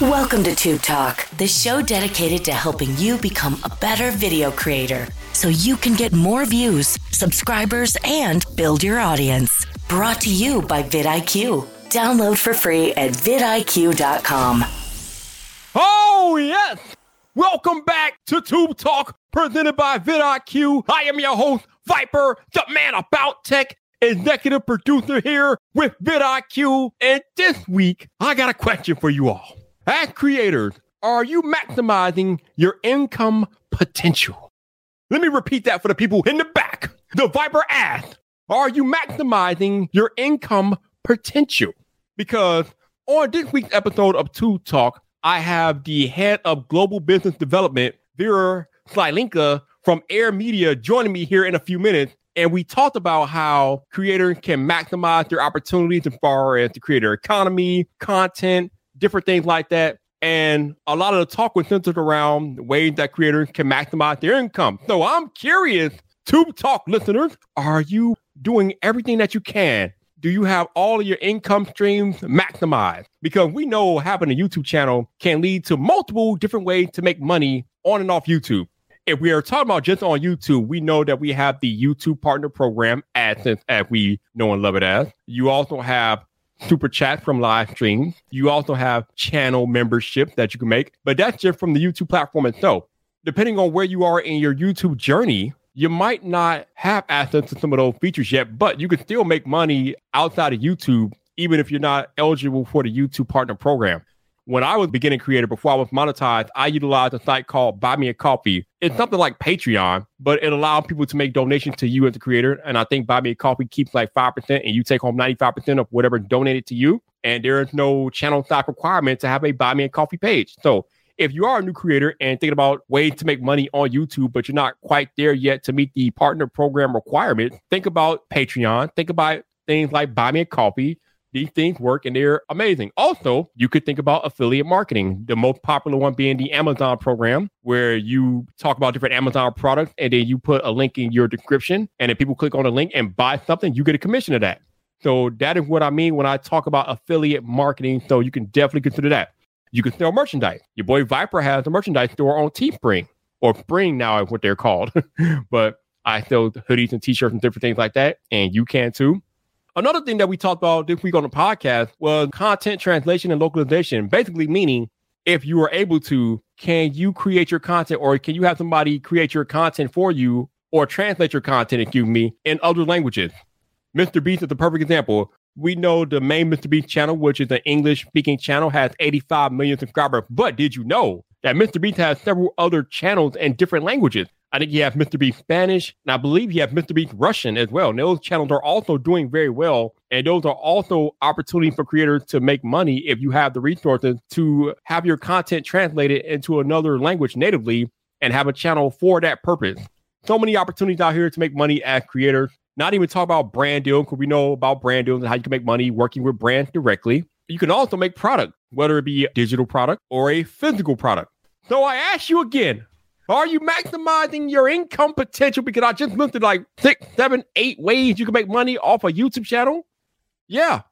Welcome to Tube Talk, the show dedicated to helping you become a better video creator so you can get more views, subscribers, and build your audience. Brought to you by vidIQ. Download for free at vidIQ.com. Oh, yes. Welcome back to Tube Talk, presented by vidIQ. I am your host, Viper, the man about tech, executive producer here with vidIQ. And this week, I got a question for you all. As creators, are you maximizing your income potential? Let me repeat that for the people in the back. The Viper asked, Are you maximizing your income potential? Because on this week's episode of Tube Talk, I have the head of global business development, Vera Slavinka from Air Media, joining me here in a few minutes. And we talked about how creators can maximize their opportunities as far as the creator economy, content, different things like that. And a lot of the talk was centered around ways that creators can maximize their income. So I'm curious, Tube Talk listeners, are you doing everything that you can? Do you have all of your income streams maximized? Because we know having a YouTube channel can lead to multiple different ways to make money on and off YouTube. If we are talking about just on YouTube, we know that we have the YouTube Partner Program, AdSense, as we know and love it as. You also have super chat from live stream. You also have channel membership that you can make, but that's just from the YouTube platform itself. Depending on where you are in your YouTube journey, you might not have access to some of those features yet, but you can still make money outside of YouTube, even if you're not eligible for the YouTube partner program when I was beginning creator before I was monetized, I utilized a site called Buy Me a Coffee. It's something like Patreon, but it allows people to make donations to you as a creator. And I think Buy Me a Coffee keeps like 5% and you take home 95% of whatever donated to you. And there is no channel stock requirement to have a Buy Me a Coffee page. So if you are a new creator and thinking about ways to make money on YouTube, but you're not quite there yet to meet the partner program requirement, think about Patreon. Think about things like Buy Me a Coffee these things work and they're amazing. Also, you could think about affiliate marketing, the most popular one being the Amazon program, where you talk about different Amazon products and then you put a link in your description. And if people click on the link and buy something, you get a commission of that. So that is what I mean when I talk about affiliate marketing. So you can definitely consider that. You can sell merchandise. Your boy Viper has a merchandise store on Teespring or Spring now is what they're called. but I sell hoodies and t-shirts and different things like that. And you can too. Another thing that we talked about this week on the podcast was content translation and localization, basically meaning if you are able to, can you create your content or can you have somebody create your content for you or translate your content, excuse me, in other languages? Mr. Beast is the perfect example. We know the main Mr. Beast channel, which is an English speaking channel, has 85 million subscribers. But did you know that Mr. Beast has several other channels in different languages? I think you have Mr. Beast Spanish, and I believe you have Mr. Beast Russian as well. And those channels are also doing very well. And those are also opportunities for creators to make money if you have the resources to have your content translated into another language natively and have a channel for that purpose. So many opportunities out here to make money as creators. Not even talk about brand deals, because we know about brand deals and how you can make money working with brands directly. You can also make product, whether it be a digital product or a physical product. So I ask you again, are you maximizing your income potential? Because I just at like six, seven, eight ways you can make money off a YouTube channel. Yeah.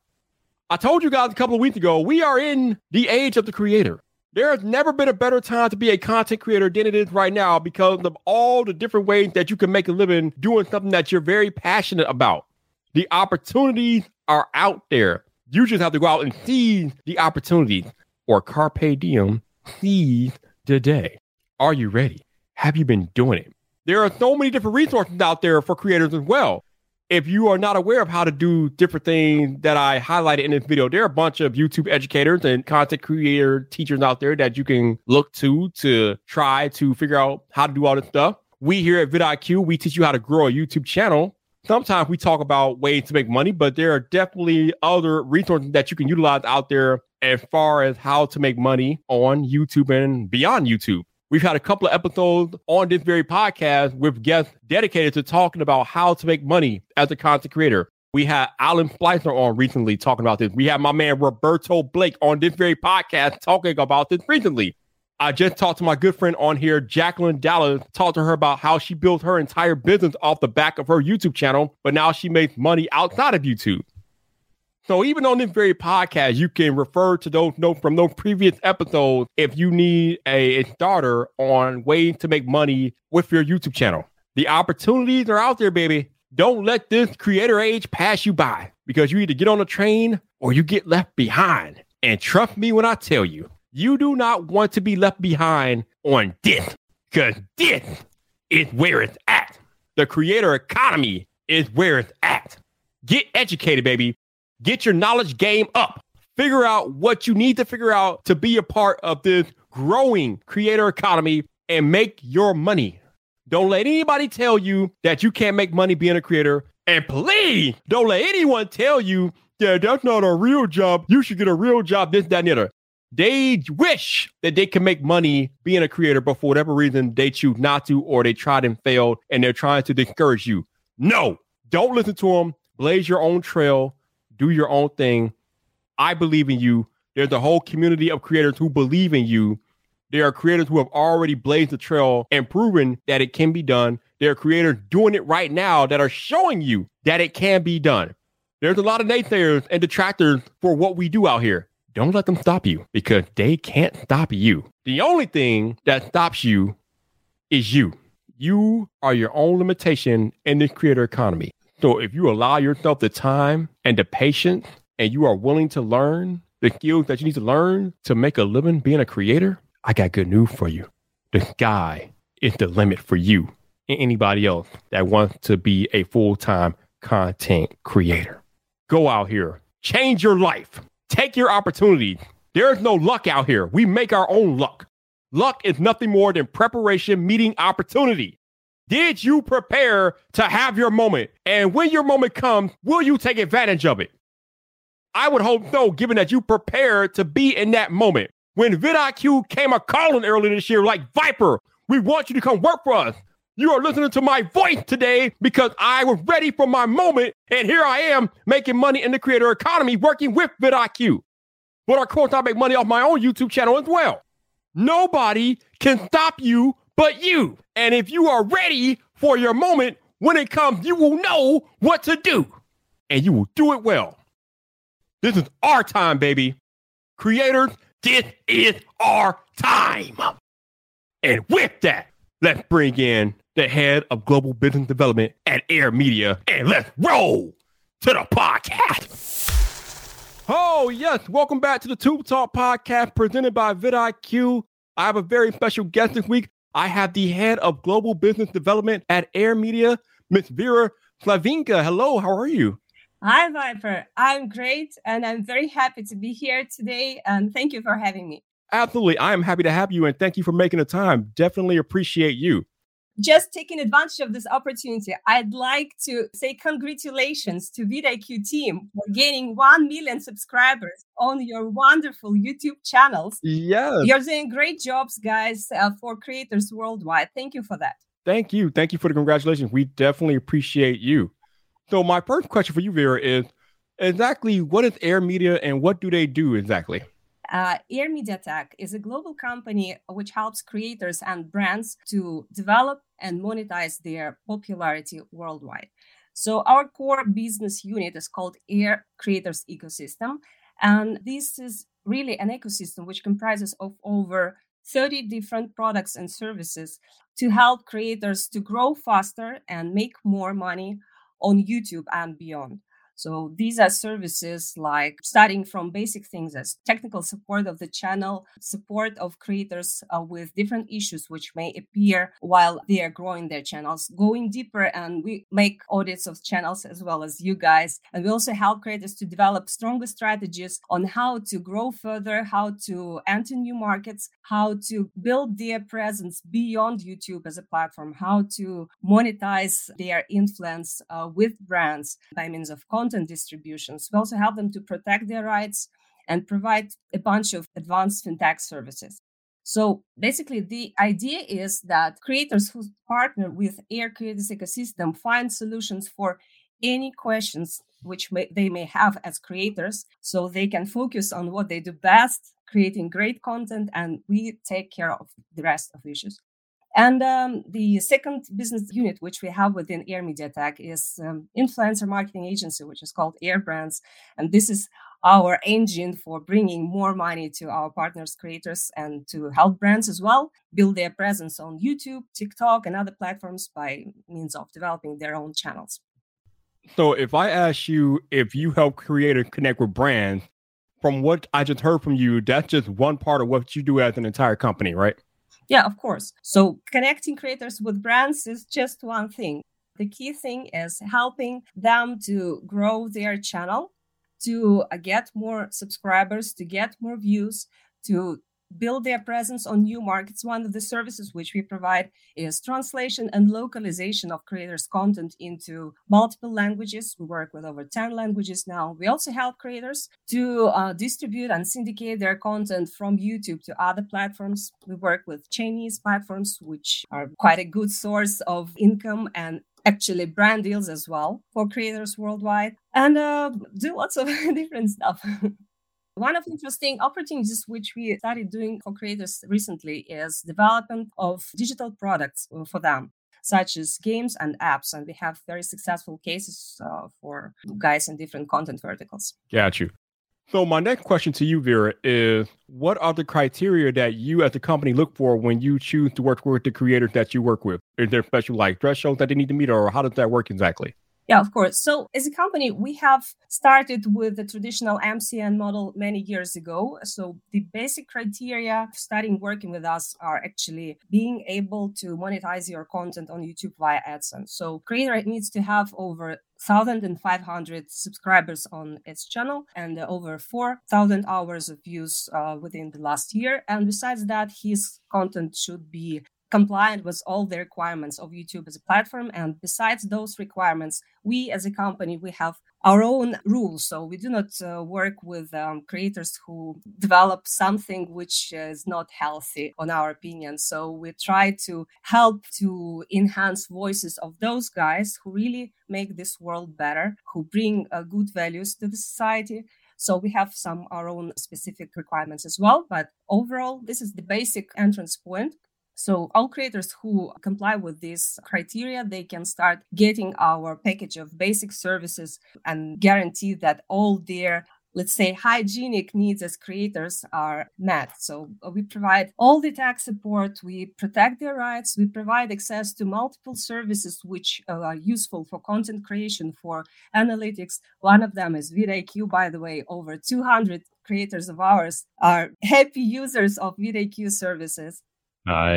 I told you guys a couple of weeks ago, we are in the age of the creator. There has never been a better time to be a content creator than it is right now because of all the different ways that you can make a living doing something that you're very passionate about. The opportunities are out there. You just have to go out and seize the opportunity or carpe diem, seize the day. Are you ready? have you been doing it? There are so many different resources out there for creators as well. If you are not aware of how to do different things that I highlighted in this video, there are a bunch of YouTube educators and content creator teachers out there that you can look to to try to figure out how to do all this stuff. We here at vidIQ, we teach you how to grow a YouTube channel. Sometimes we talk about ways to make money, but there are definitely other resources that you can utilize out there as far as how to make money on YouTube and beyond YouTube. We've had a couple of episodes on this very podcast with guests dedicated to talking about how to make money as a content creator. We had Alan Spicer on recently talking about this. We had my man Roberto Blake on this very podcast talking about this recently. I just talked to my good friend on here, Jacqueline Dallas, talked to her about how she built her entire business off the back of her YouTube channel, but now she makes money outside of YouTube. So even on this very podcast, you can refer to those notes from those previous episodes if you need a, a starter on ways to make money with your YouTube channel. The opportunities are out there, baby. Don't let this creator age pass you by because you either get on a train or you get left behind. And trust me when I tell you, you do not want to be left behind on this because this is where it's at. The creator economy is where it's at. Get educated, baby. Get your knowledge game up. Figure out what you need to figure out to be a part of this growing creator economy and make your money. Don't let anybody tell you that you can't make money being a creator. And please don't let anyone tell you that that's not a real job. You should get a real job, this, that, and the other. They wish that they can make money being a creator, but for whatever reason, they choose not to, or they tried and failed, and they're trying to discourage you. No, don't listen to them. Blaze your own trail do your own thing. I believe in you. There's a whole community of creators who believe in you. There are creators who have already blazed the trail and proven that it can be done. There are creators doing it right now that are showing you that it can be done. There's a lot of naysayers and detractors for what we do out here. Don't let them stop you because they can't stop you. The only thing that stops you is you. You are your own limitation in this creator economy. So if you allow yourself the time and the patience and you are willing to learn the skills that you need to learn to make a living being a creator, I got good news for you. The sky is the limit for you and anybody else that wants to be a full time content creator. Go out here, change your life, take your opportunity. There's no luck out here. We make our own luck. Luck is nothing more than preparation meeting opportunity. Did you prepare to have your moment? And when your moment comes, will you take advantage of it? I would hope so, given that you prepared to be in that moment. When vidIQ came a calling earlier this year, like Viper, we want you to come work for us. You are listening to my voice today because I was ready for my moment. And here I am making money in the creator economy working with vidIQ. But of course, I make money off my own YouTube channel as well. Nobody can stop you but you. And if you are ready for your moment, when it comes, you will know what to do and you will do it well. This is our time, baby. Creators, this is our time. And with that, let's bring in the head of global business development at Air Media and let's roll to the podcast. Oh, yes. Welcome back to the Tube Talk podcast presented by vidIQ. I have a very special guest this week. I have the head of global business development at Air Media, Miss Vera Slavinka. Hello, how are you? Hi, Viper. I'm great, and I'm very happy to be here today. And thank you for having me. Absolutely. I am happy to have you, and thank you for making the time. Definitely appreciate you just taking advantage of this opportunity, I'd like to say congratulations to vidIQ team for gaining 1 million subscribers on your wonderful YouTube channels. Yes. You're doing great jobs, guys, uh, for creators worldwide. Thank you for that. Thank you. Thank you for the congratulations. We definitely appreciate you. So, my first question for you, Vera, is exactly what is Air Media and what do they do exactly? Uh, Air Media Tech is a global company which helps creators and brands to develop and monetize their popularity worldwide. So, our core business unit is called Air Creators Ecosystem. And this is really an ecosystem which comprises of over 30 different products and services to help creators to grow faster and make more money on YouTube and beyond. So these are services like starting from basic things as technical support of the channel, support of creators uh, with different issues which may appear while they are growing their channels, going deeper and we make audits of channels as well as you guys. And we also help creators to develop stronger strategies on how to grow further, how to enter new markets, how to build their presence beyond YouTube as a platform, how to monetize their influence uh, with brands by means of content content distributions. We also help them to protect their rights and provide a bunch of advanced fintech services. So basically, the idea is that creators who partner with Air Creators ecosystem find solutions for any questions which may, they may have as creators, so they can focus on what they do best, creating great content, and we take care of the rest of issues. And um, the second business unit, which we have within Air Media Tech, is um, influencer marketing agency, which is called Air Brands. And this is our engine for bringing more money to our partners, creators, and to help brands as well build their presence on YouTube, TikTok, and other platforms by means of developing their own channels. So, if I ask you if you help create and connect with brands, from what I just heard from you, that's just one part of what you do as an entire company, right? Yeah, of course. So, connecting creators with brands is just one thing. The key thing is helping them to grow their channel to uh, get more subscribers, to get more views, to build their presence on new markets. One of the services which we provide is translation and localization of creators' content into multiple languages. We work with over 10 languages now. We also help creators to uh, distribute and syndicate their content from YouTube to other platforms. We work with Chinese platforms, which are quite a good source of income and actually brand deals as well for creators worldwide and uh, do lots of different stuff. One of the interesting opportunities which we started doing for creators recently is development of digital products for them such as games and apps. And we have very successful cases uh, for guys in different content verticals. Got you. So my next question to you, Vera, is what are the criteria that you as a company look for when you choose to work with the creators that you work with? Is there special like thresholds that they need to meet or how does that work exactly? Yeah, of course. So as a company, we have started with the traditional MCN model many years ago. So the basic criteria starting working with us are actually being able to monetize your content on YouTube via AdSense. So creator needs to have over 1,500 subscribers on its channel and over 4,000 hours of views uh, within the last year. And besides that, his content should be compliant with all the requirements of YouTube as a platform. And besides those requirements, we as a company, we have our own rules. So we do not uh, work with um, creators who develop something which is not healthy, on our opinion. So we try to help to enhance voices of those guys who really make this world better, who bring uh, good values to the society. So we have some our own specific requirements as well. But overall, this is the basic entrance point. So all creators who comply with these criteria, they can start getting our package of basic services and guarantee that all their let's say hygienic needs as creators are met. So we provide all the tech support we protect their rights we provide access to multiple services which uh, are useful for content creation for analytics. One of them is vidIQ by the way over 200 creators of ours are happy users of vidIQ services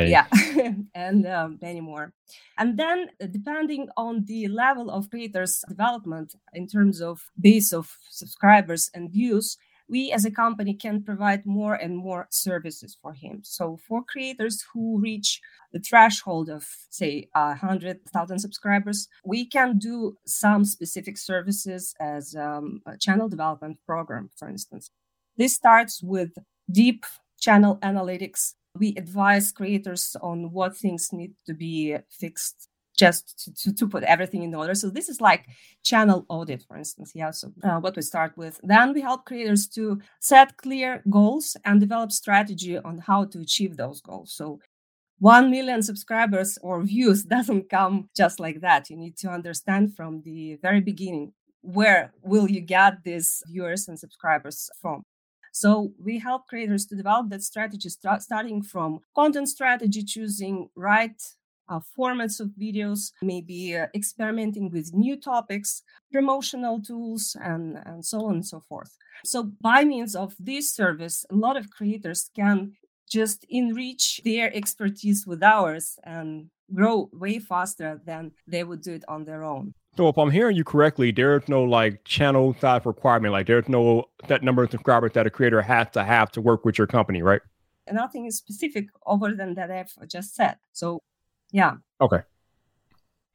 Yeah, and um, many more. And then, uh, depending on the level of creators' development in terms of base of subscribers and views, we as a company can provide more and more services for him. So, for creators who reach the threshold of, say, 100,000 subscribers, we can do some specific services as um, a channel development program, for instance. This starts with deep channel analytics we advise creators on what things need to be fixed just to, to, to, put everything in order. So this is like channel audit, for instance. Yeah. So uh, what we start with. Then we help creators to set clear goals and develop strategy on how to achieve those goals. So 1 million subscribers or views doesn't come just like that. You need to understand from the very beginning where will you get these viewers and subscribers from so we help creators to develop that strategy, start, starting from content strategy, choosing right uh, formats of videos, maybe uh, experimenting with new topics, promotional tools, and, and so on and so forth. So, by means of this service, a lot of creators can just enrich their expertise with ours and grow way faster than they would do it on their own. So if I'm hearing you correctly, there's no like channel size requirement. Like there's no that number of subscribers that a creator has to have to work with your company, right? Nothing is specific other than that I've just said. So yeah. Okay.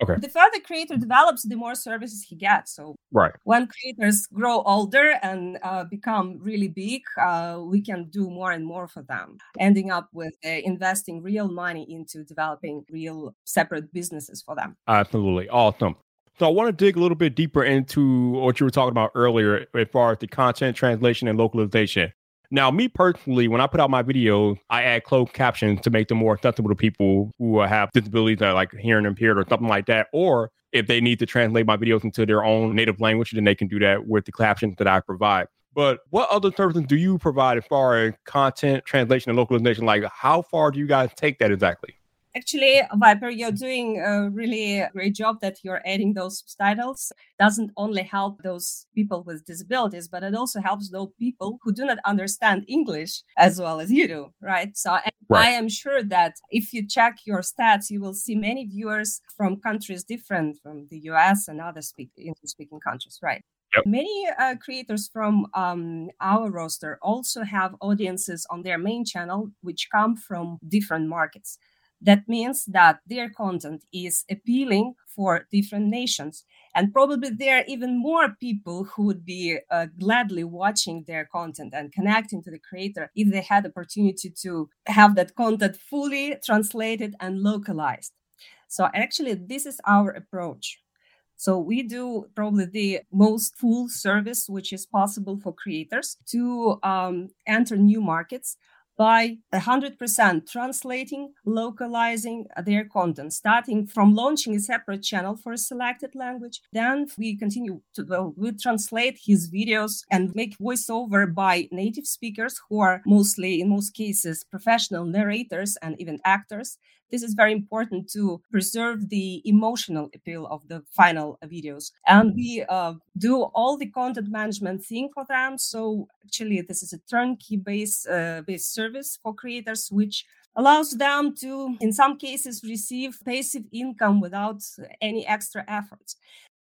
Okay. The further creator develops, the more services he gets. So right. when creators grow older and uh, become really big, uh, we can do more and more for them, ending up with uh, investing real money into developing real separate businesses for them. Absolutely. Awesome. So I want to dig a little bit deeper into what you were talking about earlier as far as the content translation and localization. Now, me personally, when I put out my videos, I add closed captions to make them more accessible to people who have disabilities that like hearing impaired or something like that. Or if they need to translate my videos into their own native language, then they can do that with the captions that I provide. But what other services do you provide as far as content translation and localization? Like, how far do you guys take that exactly? Actually, Viper, you're doing a really great job that you're adding those subtitles. Doesn't only help those people with disabilities, but it also helps those people who do not understand English as well as you do, right? So right. I am sure that if you check your stats, you will see many viewers from countries different from the US and other speak- English-speaking countries, right? Yep. Many uh, creators from um, our roster also have audiences on their main channel, which come from different markets. That means that their content is appealing for different nations. And probably there are even more people who would be uh, gladly watching their content and connecting to the creator if they had opportunity to have that content fully translated and localized. So actually, this is our approach. So we do probably the most full service which is possible for creators to um, enter new markets by 100% translating, localizing their content, starting from launching a separate channel for a selected language. Then we continue to well, we translate his videos and make voiceover by native speakers who are mostly, in most cases, professional narrators and even actors. This is very important to preserve the emotional appeal of the final videos. And we uh, do all the content management thing for them. So actually, this is a turnkey based, uh, based service for creators, which allows them to, in some cases, receive passive income without any extra efforts.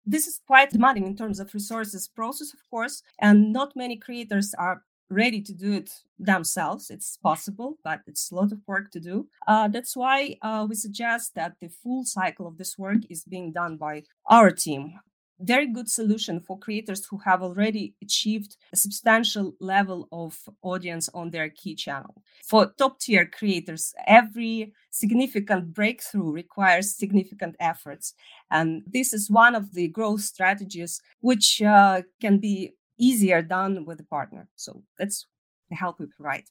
This is quite demanding in terms of resources process, of course, and not many creators are ready to do it themselves. It's possible, but it's a lot of work to do. Uh, that's why uh, we suggest that the full cycle of this work is being done by our team. Very good solution for creators who have already achieved a substantial level of audience on their key channel. For top tier creators, every significant breakthrough requires significant efforts. And this is one of the growth strategies which uh, can be easier done with a partner. So that's the help we provide.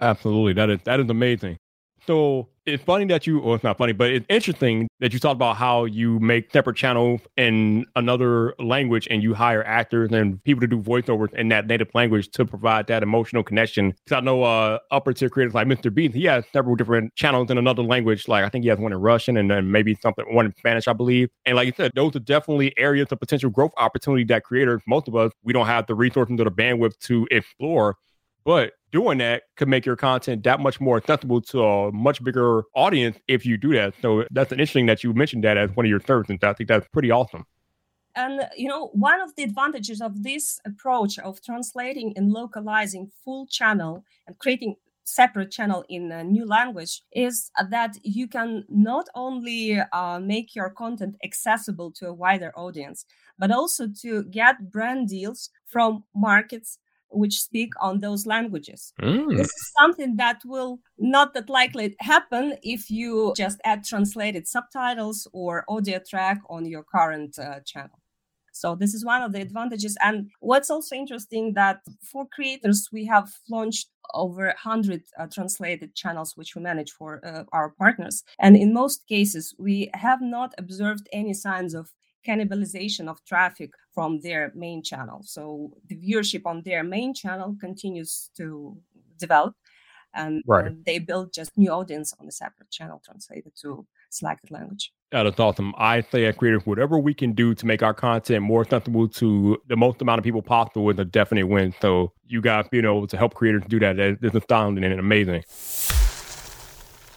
Absolutely. That is that is amazing. So it's funny that you, or it's not funny, but it's interesting that you talked about how you make separate channels in another language and you hire actors and people to do voiceovers in that native language to provide that emotional connection. Because I know uh, upper tier creators like Mr. Beast, he has several different channels in another language. Like I think he has one in Russian and then maybe something, one in Spanish, I believe. And like you said, those are definitely areas of potential growth opportunity that creators, most of us, we don't have the resources or the bandwidth to explore. But doing that could make your content that much more accessible to a much bigger audience if you do that. So that's interesting that you mentioned that as one of your services. I think that's pretty awesome. And you know, one of the advantages of this approach of translating and localizing full channel and creating separate channel in a new language is that you can not only uh, make your content accessible to a wider audience but also to get brand deals from markets which speak on those languages. Mm. This is something that will not that likely happen if you just add translated subtitles or audio track on your current uh, channel. So this is one of the advantages. And what's also interesting that for creators, we have launched over 100 uh, translated channels which we manage for uh, our partners and in most cases we have not observed any signs of cannibalization of traffic from their main channel. So the viewership on their main channel continues to develop and right. they build just new audience on a separate channel translated to selected language. That's awesome. I say as creators, whatever we can do to make our content more accessible to the most amount of people possible is a definite win. So you guys being able to help creators do that, that is astounding and amazing.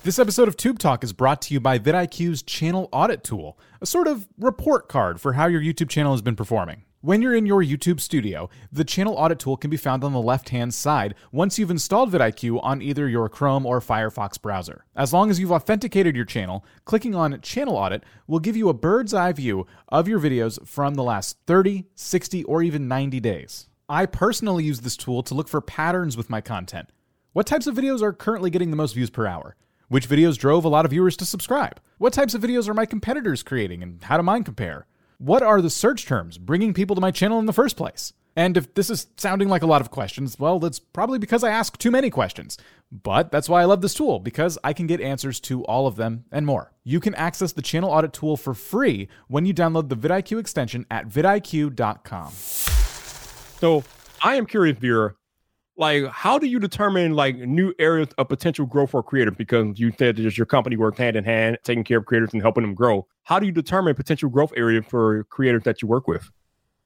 This episode of Tube Talk is brought to you by vidIQ's Channel Audit Tool, a sort of report card for how your YouTube channel has been performing. When you're in your YouTube studio, the Channel Audit Tool can be found on the left hand side once you've installed vidIQ on either your Chrome or Firefox browser. As long as you've authenticated your channel, clicking on Channel Audit will give you a bird's eye view of your videos from the last 30, 60, or even 90 days. I personally use this tool to look for patterns with my content. What types of videos are currently getting the most views per hour? Which videos drove a lot of viewers to subscribe? What types of videos are my competitors creating and how do mine compare? What are the search terms bringing people to my channel in the first place? And if this is sounding like a lot of questions, well, that's probably because I ask too many questions. But that's why I love this tool, because I can get answers to all of them and more. You can access the channel audit tool for free when you download the vidIQ extension at vidIQ.com. So I am curious, Vera, like how do you determine like new areas of potential growth for creators? Because you said that your company works hand in hand, taking care of creators and helping them grow. How do you determine potential growth area for creators that you work with?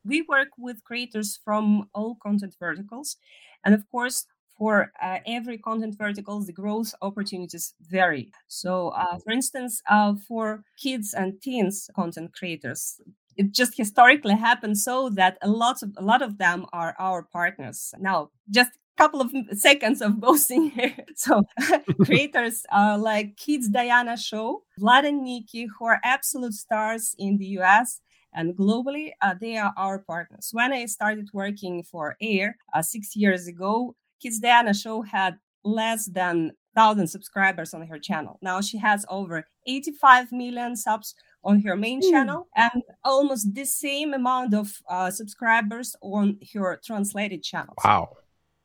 We work with creators from all content verticals. And of course, for uh, every content vertical, the growth opportunities vary. So, uh, for instance, uh, for kids and teens content creators, it just historically happened so that a lot of a lot of them are our partners. Now, just couple of seconds of boasting here. So, creators are like Kids Diana Show, Vlad and Niki, who are absolute stars in the US and globally uh, they are our partners when i started working for air uh, six years ago kids diana show had less than 1000 subscribers on her channel now she has over 85 million subs on her main mm. channel and almost the same amount of uh, subscribers on her translated channel. Wow.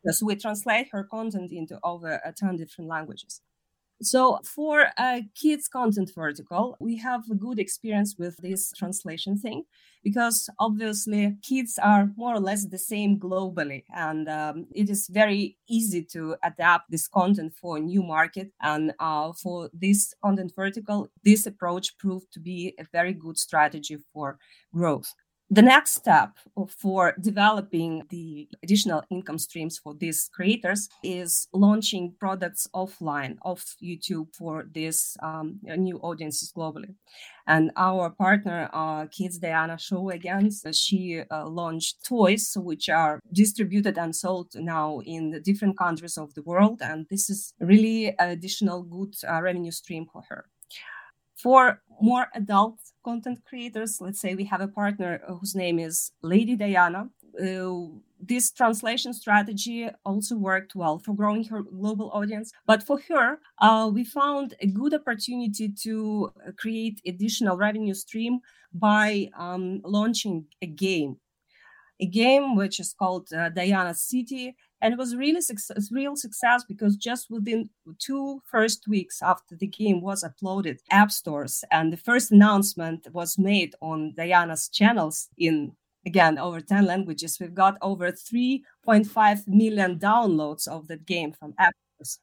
So we translate her content into over uh, 10 different languages. So for a kids content vertical, we have a good experience with this translation thing because obviously kids are more or less the same globally and um, it is very easy to adapt this content for a new market and uh, for this content vertical this approach proved to be a very good strategy for growth the next step for developing the additional income streams for these creators is launching products offline off YouTube for these um, new audiences globally. And our partner, uh, Kids Diana Show again, so she uh, launched toys which are distributed and sold now in the different countries of the world. And this is really additional good uh, revenue stream for her. For more adult content creators, let's say we have a partner whose name is Lady Diana. Uh, this translation strategy also worked well for growing her global audience. But for her, uh, we found a good opportunity to create additional revenue stream by um, launching a game. A game which is called uh, Diana City, and it was really success, real success because just within two first weeks after the game was uploaded app stores and the first announcement was made on diana's channels in again over 10 languages. We've got over 3.5 million downloads of that game from app stores.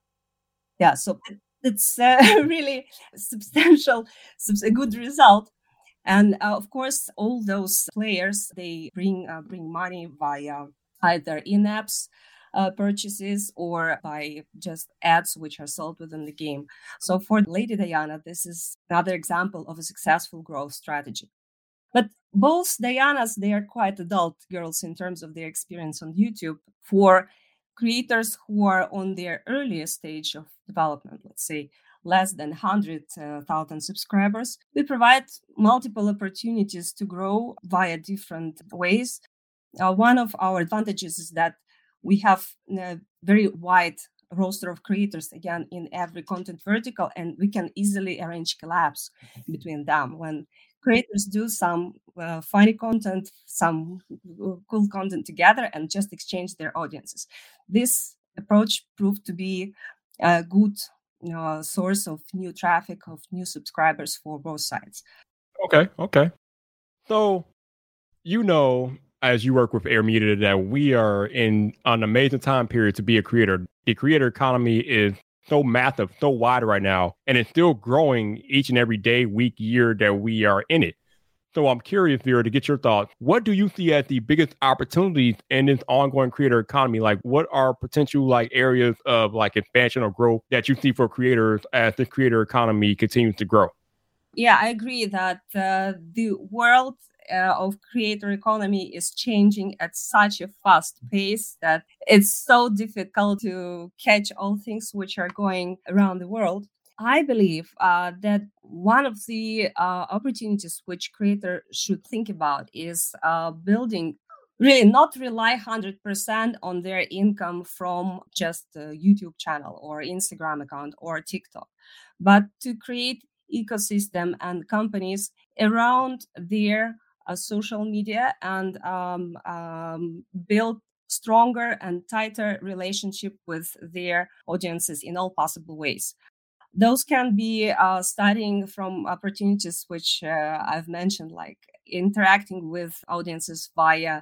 Yeah so it's uh, really substantial a good result. And uh, of course all those players they bring uh, bring money via either in-apps uh, purchases or by just ads which are sold within the game. So for Lady Diana, this is another example of a successful growth strategy. But both Dianas, they are quite adult girls in terms of their experience on YouTube. For creators who are on their earliest stage of development, let's say less than 100,000 uh, subscribers, we provide multiple opportunities to grow via different ways. Uh, one of our advantages is that we have a very wide roster of creators again in every content vertical and we can easily arrange collabs between them. When creators do some uh, funny content some cool content together and just exchange their audiences. This approach proved to be a good you know, source of new traffic of new subscribers for both sides. Okay okay. So you know as you work with Air Media, that we are in an amazing time period to be a creator. The creator economy is so massive, so wide right now, and it's still growing each and every day, week, year that we are in it. So I'm curious, Vera, to get your thoughts. What do you see as the biggest opportunities in this ongoing creator economy? Like, what are potential like areas of like expansion or growth that you see for creators as the creator economy continues to grow? Yeah, I agree that uh, the world uh, of creator economy is changing at such a fast pace that it's so difficult to catch all things which are going around the world. I believe uh, that one of the uh, opportunities which creator should think about is uh, building really not rely 100% on their income from just a YouTube channel or Instagram account or TikTok, but to create ecosystem and companies around their social media and um, um, build stronger and tighter relationship with their audiences in all possible ways. Those can be uh, starting from opportunities which uh, i've mentioned like interacting with audiences via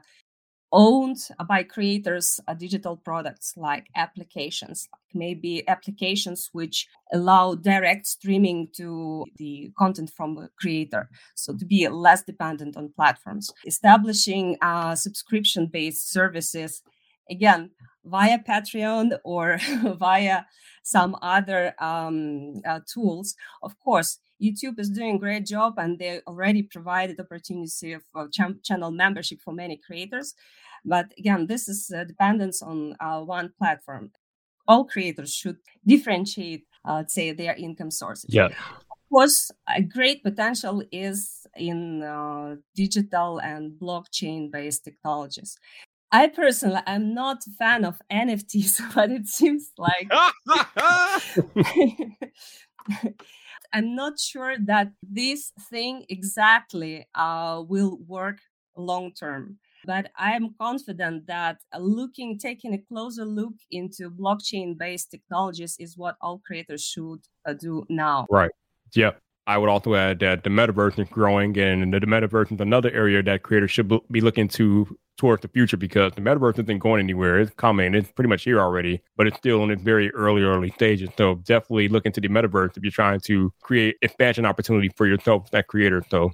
owned by creators uh, digital products like applications like maybe applications which allow direct streaming to the content from a creator so to be less dependent on platforms. Establishing uh, subscription based services again via patreon or via some other um, uh, tools of course YouTube is doing a great job and they already provided opportunity of uh, ch- channel membership for many creators. But again, this is uh, dependence on uh, one platform. All creators should differentiate, uh, say, their income sources. Yeah. Of course, a great potential is in uh, digital and blockchain based technologies. I personally am not a fan of NFTs, but it seems like I'm not sure that this thing exactly uh, will work long term. But I am confident that looking, taking a closer look into blockchain based technologies is what all creators should uh, do now. Right. Yeah. I would also add that the metaverse is growing, and the metaverse is another area that creators should be looking to towards the future because the metaverse isn't going anywhere. It's coming. It's pretty much here already, but it's still in its very early, early stages. So definitely look into the metaverse if you're trying to create expansion opportunity for yourself, that creator. So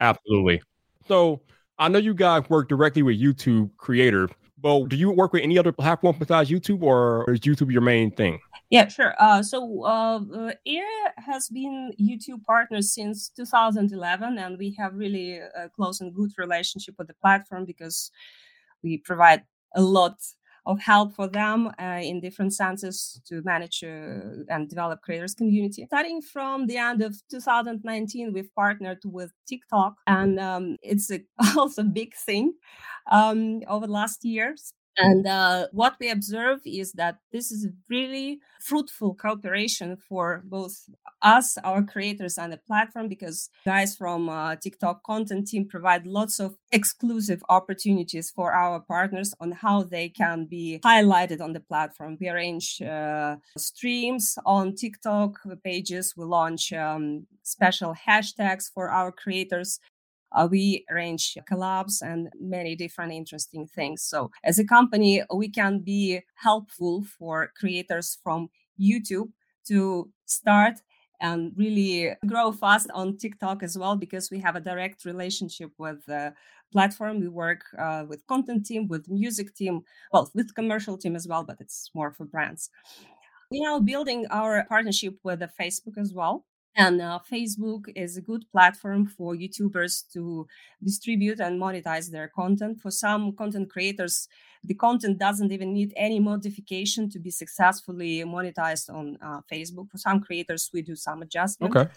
absolutely. So I know you guys work directly with YouTube creators, but do you work with any other platform besides YouTube, or is YouTube your main thing? Yeah, sure. Uh, so uh, Air has been YouTube partners since 2011, and we have really a close and good relationship with the platform because we provide a lot of help for them uh, in different senses to manage uh, and develop creators community. Starting from the end of 2019, we've partnered with TikTok, and um, it's a, also a big thing um, over the last years. And uh, what we observe is that this is really fruitful cooperation for both us, our creators, and the platform because guys from uh, TikTok content team provide lots of exclusive opportunities for our partners on how they can be highlighted on the platform. We arrange uh, streams on TikTok pages. We launch um, special hashtags for our creators uh, we arrange collabs and many different interesting things. So, as a company, we can be helpful for creators from YouTube to start and really grow fast on TikTok as well because we have a direct relationship with the platform. We work uh, with content team, with music team, well, with commercial team as well, but it's more for brands. We are building our partnership with Facebook as well. And uh, Facebook is a good platform for YouTubers to distribute and monetize their content. For some content creators, the content doesn't even need any modification to be successfully monetized on uh, Facebook. For some creators, we do some adjustment. Okay.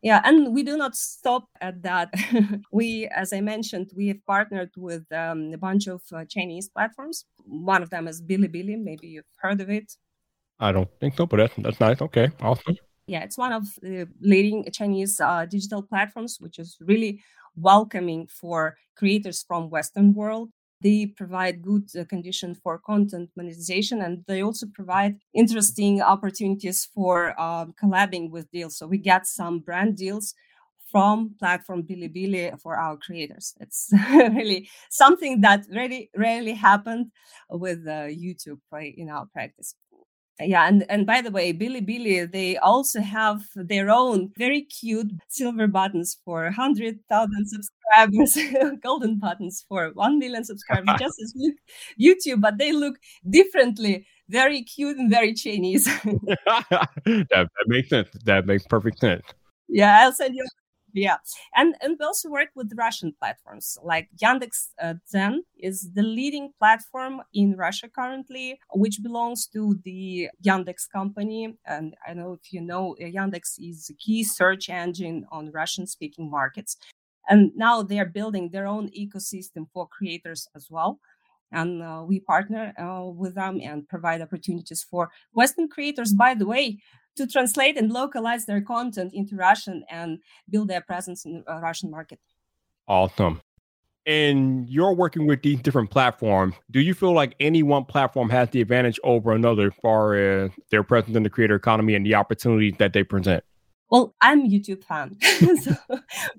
Yeah, and we do not stop at that. we, as I mentioned, we have partnered with um, a bunch of uh, Chinese platforms. One of them is Bilibili. Maybe you've heard of it. I don't think so, but that's, that's nice. Okay, awesome yeah, it's one of the leading Chinese uh, digital platforms, which is really welcoming for creators from Western world. They provide good uh, condition for content monetization, and they also provide interesting opportunities for um, collabing with deals. So we get some brand deals from platform Bilibili for our creators. It's really something that really rarely happened with uh, YouTube in our practice yeah and and by the way Bilibili they also have their own very cute silver buttons for 100000 subscribers golden buttons for 1 million subscribers just as youtube but they look differently. Very cute and very chinese. That, that makes sense. That makes perfect sense. Yeah i'll send you yeah. And and we also work with russian platforms. Like yandex uh, zen is the leading platform in russia currently which belongs to the yandex company. And i know if you know yandex is a key search engine on russian speaking markets. And now they are building their own ecosystem for creators as well. And uh, we partner uh, with them and provide opportunities for western creators. By the way to translate and localize their content into russian and build their presence in the uh, russian market awesome and you're working with these different platforms, do you feel like any one platform has the advantage over another as far as their presence in the creator economy and the opportunities that they present? Well, I'm a YouTube fan, so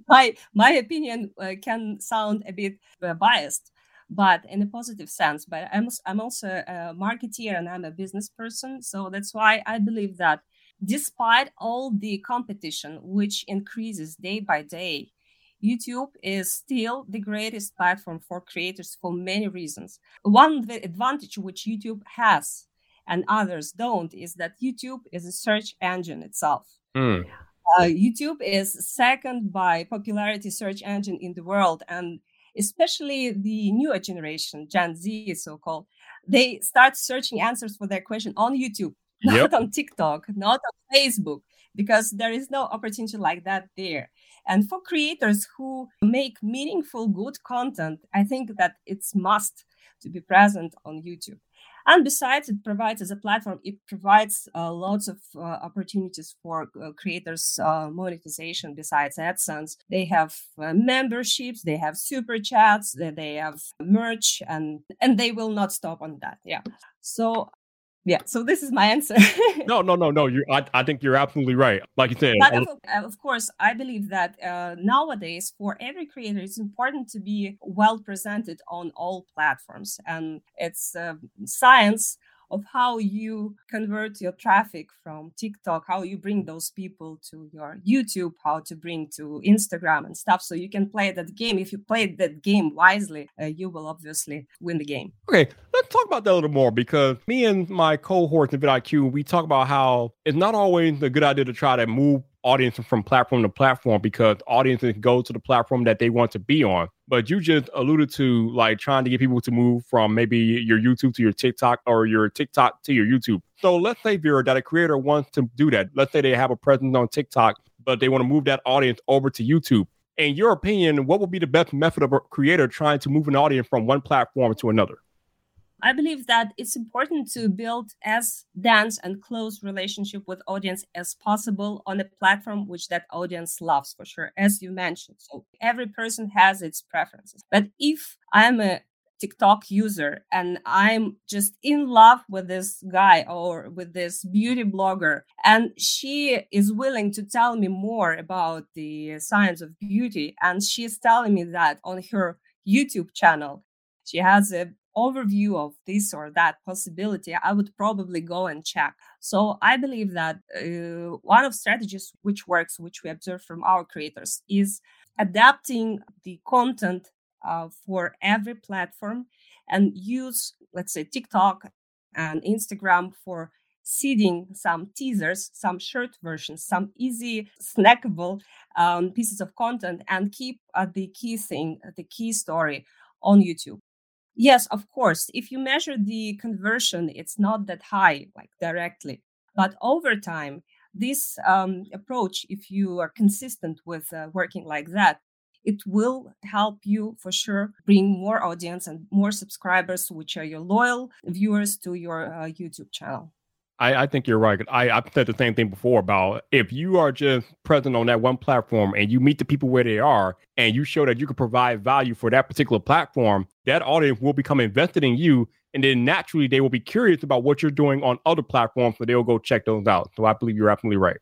my my opinion uh, can sound a bit uh, biased, but in a positive sense. But I'm I'm also a marketeer and I'm a business person, so that's why I believe that despite all the competition which increases day by day, YouTube is still the greatest platform for creators for many reasons. One the advantage which YouTube has and others don't is that YouTube is a search engine itself. Mm. Uh, YouTube is second by popularity search engine in the world, and especially the newer generation, Gen Z, so called, they start searching answers for their question on YouTube, not yep. on TikTok, not on Facebook, because there is no opportunity like that there. And for creators who make meaningful, good content, I think that it's must to be present on YouTube. And besides, it provides as a platform, it provides uh, lots of uh, opportunities for uh, creators' uh, monetization. Besides AdSense, they have uh, memberships, they have super chats, they have merch, and and they will not stop on that. Yeah. So yeah so this is my answer. No no no no you I, I think you're absolutely right. Like you said of, of, course i believe that uh, nowadays for every creator it's important to be well presented on all platforms. And it's uh, science of how you convert your traffic from TikTok, how you bring those people to your YouTube, how to bring to Instagram and stuff. So you can play that game. If you play that game wisely, uh, you will obviously win the game. Okay, let's talk about that a little more because me and my cohorts in vidIQ, we talk about how it's not always a good idea to try to move audience from platform to platform because audiences go to the platform that they want to be on. But you just alluded to like trying to get people to move from maybe your YouTube to your TikTok or your TikTok to your YouTube. So let's say Vera that a creator wants to do that. Let's say they have a presence on TikTok, but they want to move that audience over to YouTube. In your opinion, what would be the best method of a creator trying to move an audience from one platform to another? I believe that it's important to build as dense and close relationship with audience as possible on a platform which that audience loves for sure, as you mentioned. So every person has its preferences. But if I'm a TikTok user and I'm just in love with this guy or with this beauty blogger and she is willing to tell me more about the science of beauty and she's telling me that on her YouTube channel she has a overview of this or that possibility, I would probably go and check. So I believe that uh, one of strategies which works, which we observe from our creators, is adapting the content uh, for every platform and use, let's say, TikTok and Instagram for seeding some teasers, some short versions, some easy snackable um, pieces of content, and keep uh, the key thing, the key story on YouTube. Yes, of course. If you measure the conversion, it's not that high, like directly. But over time, this um, approach, if you are consistent with uh, working like that, it will help you for sure bring more audience and more subscribers, which are your loyal viewers to your uh, YouTube channel. I, I, think you're right. I, I've said the same thing before about if you are just present on that one platform and you meet the people where they are and you show that you can provide value for that particular platform, that audience will become invested in you. And then naturally, they will be curious about what you're doing on other platforms, so they'll go check those out. So I believe you're absolutely right.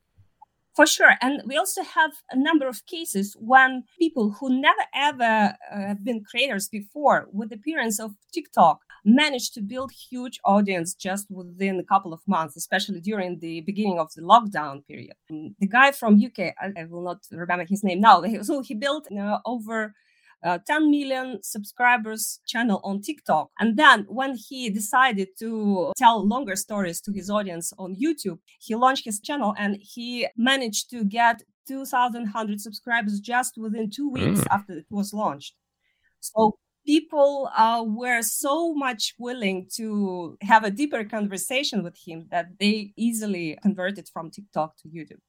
For sure. And we also have a number of cases when people who never ever uh, have been creators before, with the appearance of TikTok, managed to build huge audience just within a couple of months, especially during the beginning of the lockdown period. The guy from UK, I, I will not remember his name now, so he built uh, over uh, 10 million subscribers channel on TikTok. And then when he decided to tell longer stories to his audience on YouTube, he launched his channel and he managed to get 2,100 subscribers just within two weeks mm. after it was launched. So people uh, were so much willing to have a deeper conversation with him that they easily converted from TikTok to YouTube.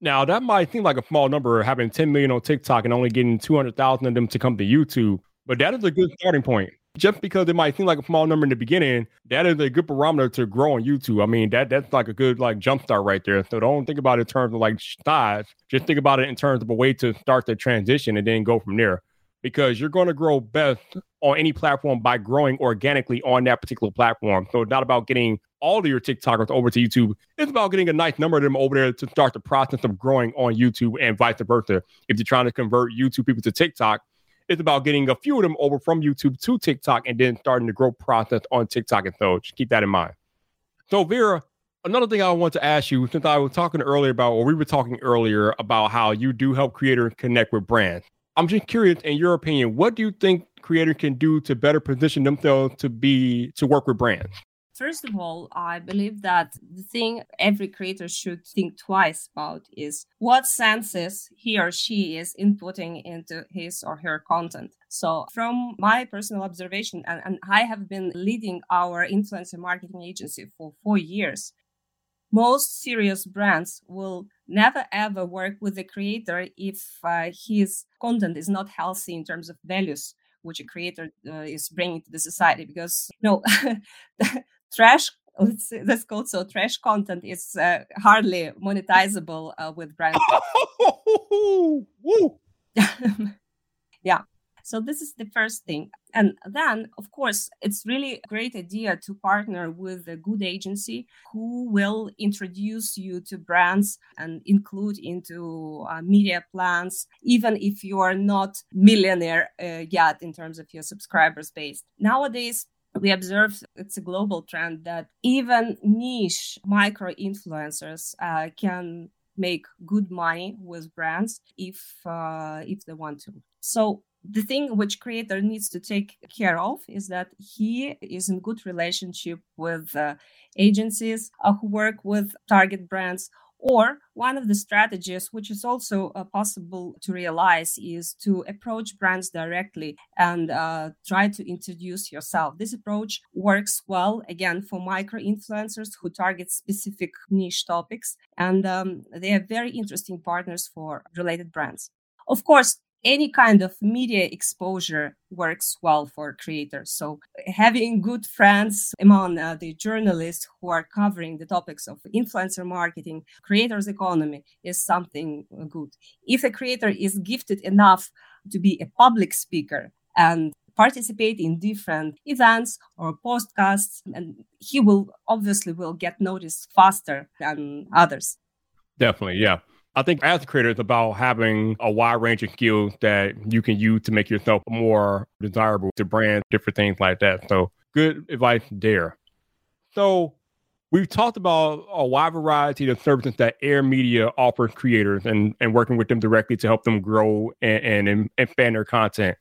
Now that might seem like a small number, having 10 million on TikTok and only getting 200,000 of them to come to YouTube, but that is a good starting point. Just because it might seem like a small number in the beginning, that is a good barometer to grow on YouTube. I mean, that that's like a good like jump start right there. So don't think about it in terms of like size. Just think about it in terms of a way to start the transition and then go from there. Because you're going to grow best on any platform by growing organically on that particular platform. So it's not about getting all of your TikTokers over to YouTube. It's about getting a nice number of them over there to start the process of growing on YouTube and vice versa. If you're trying to convert YouTube people to TikTok, it's about getting a few of them over from YouTube to TikTok and then starting the growth process on TikTok. And so just keep that in mind. So Vera, another thing I want to ask you, since I was talking earlier about, or we were talking earlier about how you do help creators connect with brands. I'm just curious, in your opinion, what do you think creators can do to better position themselves to be to work with brands? First of all, I believe that the thing every creator should think twice about is what senses he or she is inputting into his or her content. So, from my personal observation, and, and I have been leading our influencer marketing agency for four years, most serious brands will never ever work with the creator if uh, his content is not healthy in terms of values which a creator uh, is bringing to the society because you know trash let's, let's call so trash content is uh, hardly monetizable uh, with brands. Yeah so this is the first thing. And then of course it's really a great idea to partner with a good agency who will introduce you to brands and include into uh, media plans even if you are not millionaire uh, yet in terms of your subscribers base. Nowadays we observe it's a global trend that even niche micro influencers uh, can make good money with brands if uh, if they want to. So the thing which creator needs to take care of is that he is in good relationship with uh, agencies uh, who work with target brands or one of the strategies, which is also uh, possible to realize, is to approach brands directly and uh, try to introduce yourself. This approach works well, again, for micro influencers who target specific niche topics, and um, they are very interesting partners for related brands. Of course, any kind of media exposure works well for creators. So having good friends among uh, the journalists who are covering the topics of influencer marketing, creators economy is something good. If a creator is gifted enough to be a public speaker and participate in different events or podcasts and he will obviously will get noticed faster than others definitely yeah I think as a creator, it's about having a wide range of skills that you can use to make yourself more desirable to brands, different things like that. So good advice there. So we've talked about a wide variety of services that Air Media offers creators and, and working with them directly to help them grow and, and expand their content.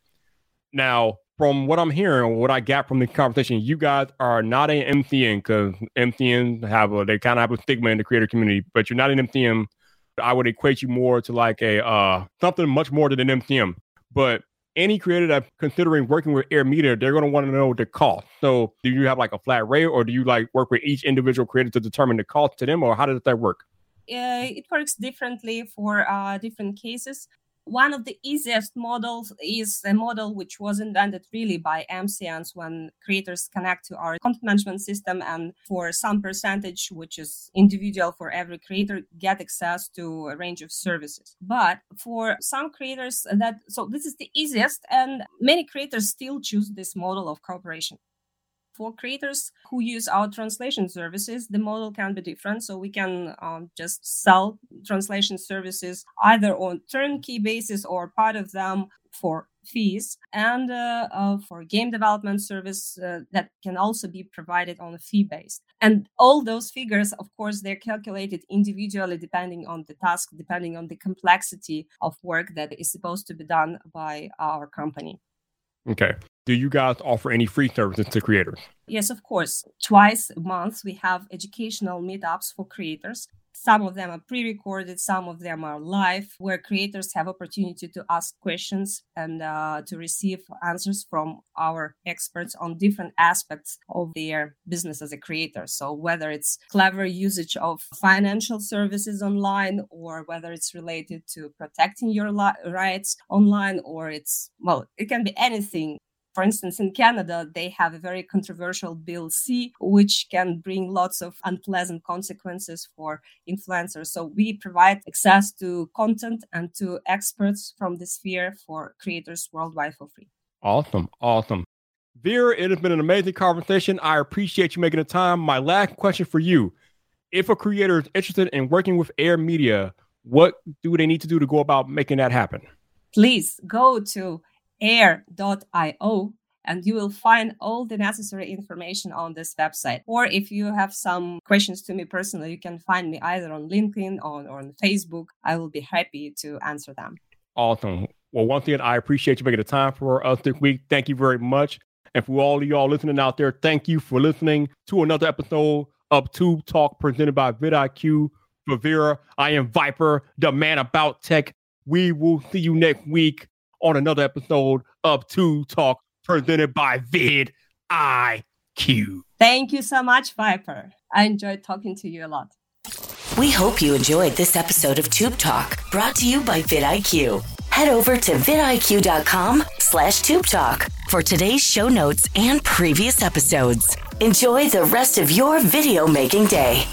Now, from what I'm hearing, what I got from the conversation, you guys are not an MCN because MCNs have a they kind of have a stigma in the creator community, but you're not an MCN I would equate you more to like a uh, something much more than an MCN. But any creator that's considering working with Air Media, they're going to want to know the cost. So, do you have like a flat rate, or do you like work with each individual creator to determine the cost to them, or how does that work? Uh, it works differently for uh, different cases. One of the easiest models is a model which was invented really by MCNs when creators connect to our content management system and for some percentage, which is individual for every creator, get access to a range of services. But for some creators that, so this is the easiest and many creators still choose this model of cooperation. For creators who use our translation services, the model can be different. So we can um, just sell translation services either on turnkey basis or part of them for fees and uh, uh, for game development service uh, that can also be provided on a fee based and all those figures of course they're calculated individually depending on the task depending on the complexity of work that is supposed to be done by our company Okay. Do you guys offer any free services to creators? Yes, of course. Twice a month, we have educational meetups for creators. Some of them are pre-recorded, some of them are live, where creators have opportunity to ask questions and uh, to receive answers from our experts on different aspects of their business as a creator. So whether it's clever usage of financial services online, or whether it's related to protecting your li- rights online, or it's well, it can be anything For instance, in Canada, they have a very controversial Bill C, which can bring lots of unpleasant consequences for influencers. So we provide access to content and to experts from the sphere for creators worldwide for free. Awesome. Awesome. Vera, it has been an amazing conversation. I appreciate you making the time. My last question for you if a creator is interested in working with Air Media, what do they need to do to go about making that happen? Please go to air.io and you will find all the necessary information on this website. Or if you have some questions to me personally, you can find me either on LinkedIn or, on Facebook. I will be happy to answer them. Awesome. Well, once again, I appreciate you making the time for us this week. Thank you very much. And for all of y'all listening out there, thank you for listening to another episode of Tube Talk presented by vidIQ. For Vera, I am Viper, the man about tech. We will see you next week on another episode of Tube Talk presented by vidIQ. Thank you so much, Viper. I enjoyed talking to you a lot. We hope you enjoyed this episode of Tube Talk, brought to you by vidIQ. Head over to vidiq.com slash tube talk for today's show notes and previous episodes. Enjoy the rest of your video making day.